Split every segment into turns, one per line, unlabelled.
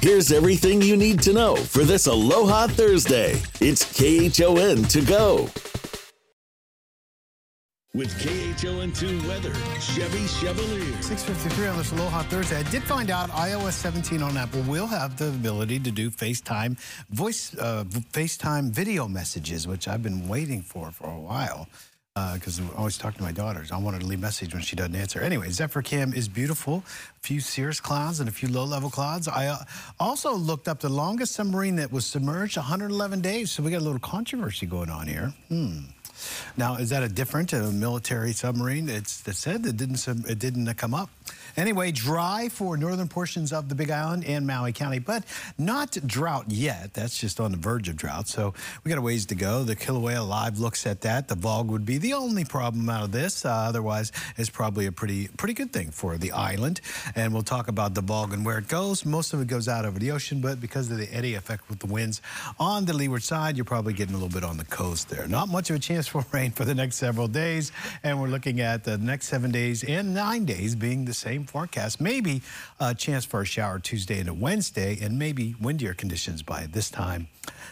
Here's everything you need to know for this Aloha Thursday. It's KHON 2Go. With KHON2 weather, Chevy Chevalier.
653 on this Aloha Thursday. I did find out iOS 17 on Apple will have the ability to do FaceTime voice, uh, FaceTime video messages, which I've been waiting for for a while because uh, I always talk to my daughters. I wanted to leave a message when she doesn't answer. Anyway, Zephyr Cam is beautiful. A few cirrus clouds and a few low-level clouds. I uh, also looked up the longest submarine that was submerged 111 days. So we got a little controversy going on here. Hmm. Now, is that a different a military submarine? It's it said it didn't it didn't come up. Anyway, dry for northern portions of the Big Island and Maui County, but not drought yet. That's just on the verge of drought. So we got a ways to go. The Kilauea Live looks at that. The VOG would be the only problem out of this. Uh, otherwise, it's probably a pretty pretty good thing for the island. And we'll talk about the VOG and where it goes. Most of it goes out over the ocean, but because of the eddy effect with the winds on the leeward side, you're probably getting a little bit on the coast there. Not much of a chance for rain for the next several days. And we're looking at the next seven days and nine days being the same forecast. Maybe a chance for a shower Tuesday into Wednesday, and maybe windier conditions by this time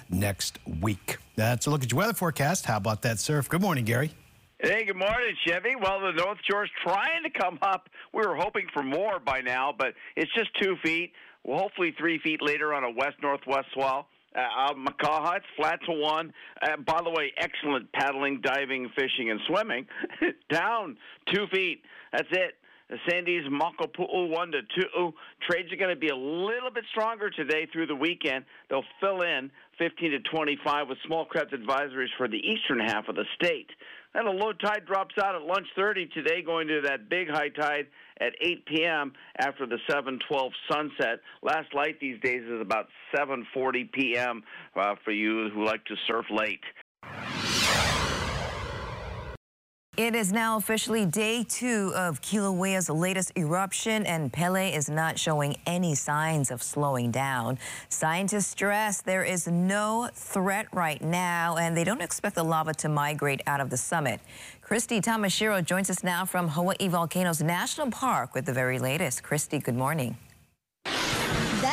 next week. That's a look at your weather forecast. How about that surf? Good morning, Gary.
Hey, good morning, Chevy. Well, the North Shore's trying to come up. We were hoping for more by now, but it's just two feet. Well, hopefully three feet later on a west-northwest swell. Uh, out Makaha, it's flat to one. Uh, by the way, excellent paddling, diving, fishing, and swimming. Down two feet. That's it. Sandy's Makapu'u 1 to 2. Trades are going to be a little bit stronger today through the weekend. They'll fill in 15 to 25 with small craft advisories for the eastern half of the state. Then a low tide drops out at lunch 30 today, going to that big high tide at 8 p.m. after the 7:12 sunset. Last light these days is about 7:40 p.m. Uh, for you who like to surf late.
It is now officially day two of Kilauea's latest eruption, and Pele is not showing any signs of slowing down. Scientists stress there is no threat right now, and they don't expect the lava to migrate out of the summit. Christy Tamashiro joins us now from Hawaii Volcanoes National Park with the very latest. Christy, good morning.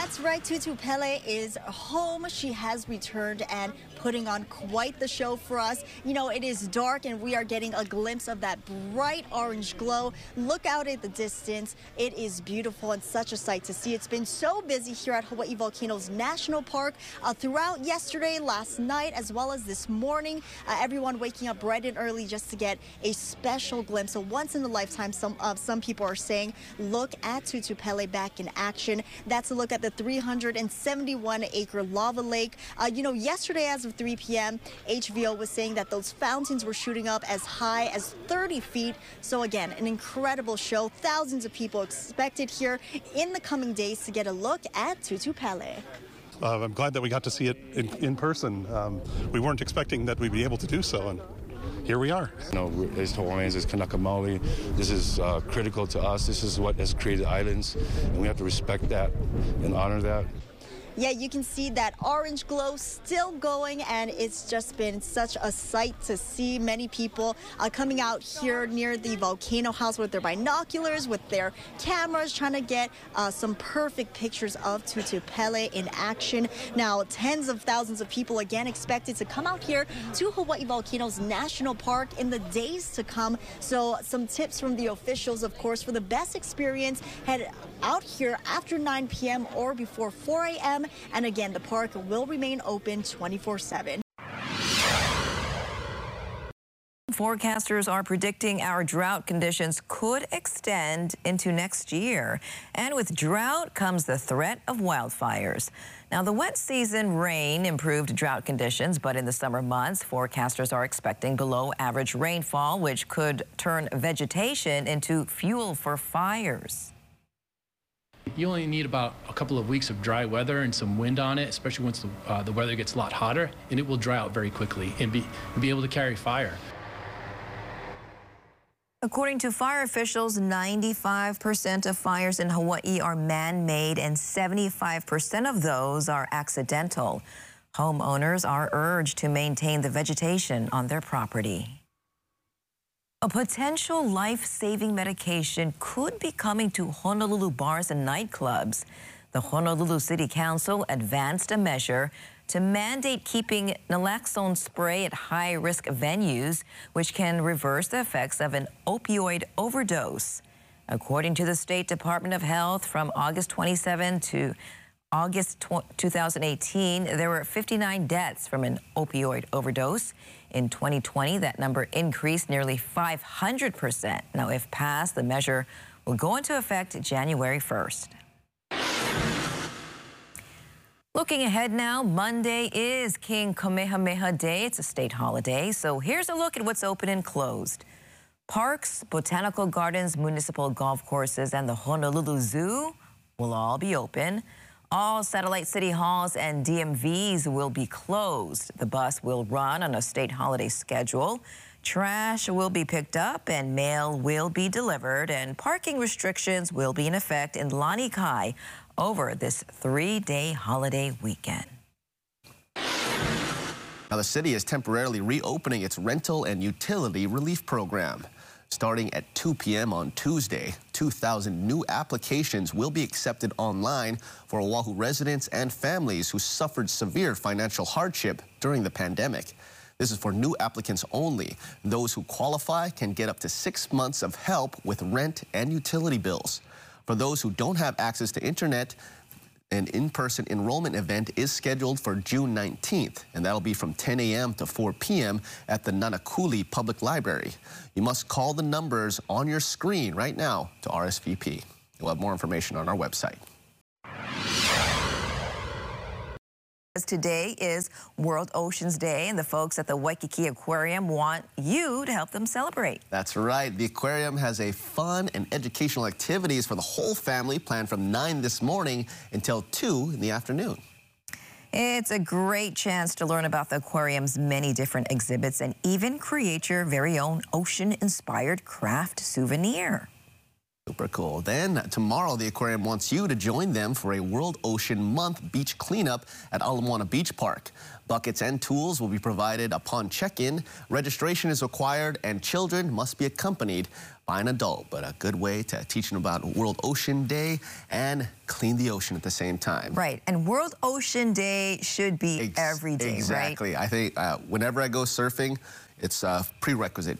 That's right, Tutu Pele is home. She has returned and putting on quite the show for us. You know, it is dark and we are getting a glimpse of that bright orange glow. Look out at the distance. It is beautiful and such a sight to see. It's been so busy here at Hawaii Volcanoes National Park uh, throughout yesterday, last night, as well as this morning. Uh, everyone waking up bright and early just to get a special glimpse, a once in a lifetime, some, uh, some people are saying, look at Tutu Pele back in action. That's a look at the 371 acre lava lake. Uh, you know, yesterday as of 3 p.m., HVO was saying that those fountains were shooting up as high as 30 feet. So again, an incredible show. Thousands of people expected here in the coming days to get a look at Tutu Pele.
Uh, I'm glad that we got to see it in, in person. Um, we weren't expecting that we'd be able to do so, and here we are.
You know, as Hawaiians, as Kanaka Maoli, this is uh, critical to us. This is what has created islands, and we have to respect that and honor that
yeah, you can see that orange glow still going, and it's just been such a sight to see many people uh, coming out here near the volcano house with their binoculars, with their cameras, trying to get uh, some perfect pictures of Tutu Pele in action. Now, tens of thousands of people again expected to come out here to Hawaii Volcanoes National Park in the days to come. So, some tips from the officials, of course, for the best experience, head out here after 9 p.m. or before 4 a.m. And again, the park will remain open 24 7.
Forecasters are predicting our drought conditions could extend into next year. And with drought comes the threat of wildfires. Now, the wet season rain improved drought conditions, but in the summer months, forecasters are expecting below average rainfall, which could turn vegetation into fuel for fires.
You only need about a couple of weeks of dry weather and some wind on it, especially once the, uh, the weather gets a lot hotter, and it will dry out very quickly and be, and be able to carry fire.
According to fire officials, 95% of fires in Hawaii are man-made and 75% of those are accidental. Homeowners are urged to maintain the vegetation on their property. A potential life-saving medication could be coming to Honolulu bars and nightclubs. The Honolulu City Council advanced a measure to mandate keeping naloxone spray at high risk venues, which can reverse the effects of an opioid overdose. According to the State Department of Health, from August 27 to August 2018, there were 59 deaths from an opioid overdose. In 2020, that number increased nearly 500%. Now, if passed, the measure will go into effect January 1st. Looking ahead now, Monday is King Kamehameha Day. It's a state holiday. So here's a look at what's open and closed. Parks, botanical gardens, municipal golf courses, and the Honolulu Zoo will all be open. All satellite city halls and DMVs will be closed. The bus will run on a state holiday schedule. Trash will be picked up and mail will be delivered, and parking restrictions will be in effect in Lanikai over this three day holiday weekend.
Now, the city is temporarily reopening its rental and utility relief program. Starting at 2 p.m. on Tuesday, 2,000 new applications will be accepted online for Oahu residents and families who suffered severe financial hardship during the pandemic. This is for new applicants only. Those who qualify can get up to six months of help with rent and utility bills. For those who don't have access to internet, an in-person enrollment event is scheduled for June 19th, and that'll be from 10 a.m. to 4 p.m. at the Nanakuli Public Library. You must call the numbers on your screen right now to RSVP. You'll have more information on our website.
Today is World Oceans Day, and the folks at the Waikiki Aquarium want you to help them celebrate.
That's right. The aquarium has a fun and educational activities for the whole family planned from 9 this morning until 2 in the afternoon.
It's a great chance to learn about the aquarium's many different exhibits and even create your very own ocean-inspired craft souvenir.
Super cool. Then tomorrow, the aquarium wants you to join them for a World Ocean Month beach cleanup at Ala Moana Beach Park. Buckets and tools will be provided upon check-in. Registration is required, and children must be accompanied by an adult. But a good way to teach them about World Ocean Day and clean the ocean at the same time.
Right. And World Ocean Day should be Ex every day,
exactly.
right?
I think uh, whenever I go surfing, it's a prerequisite.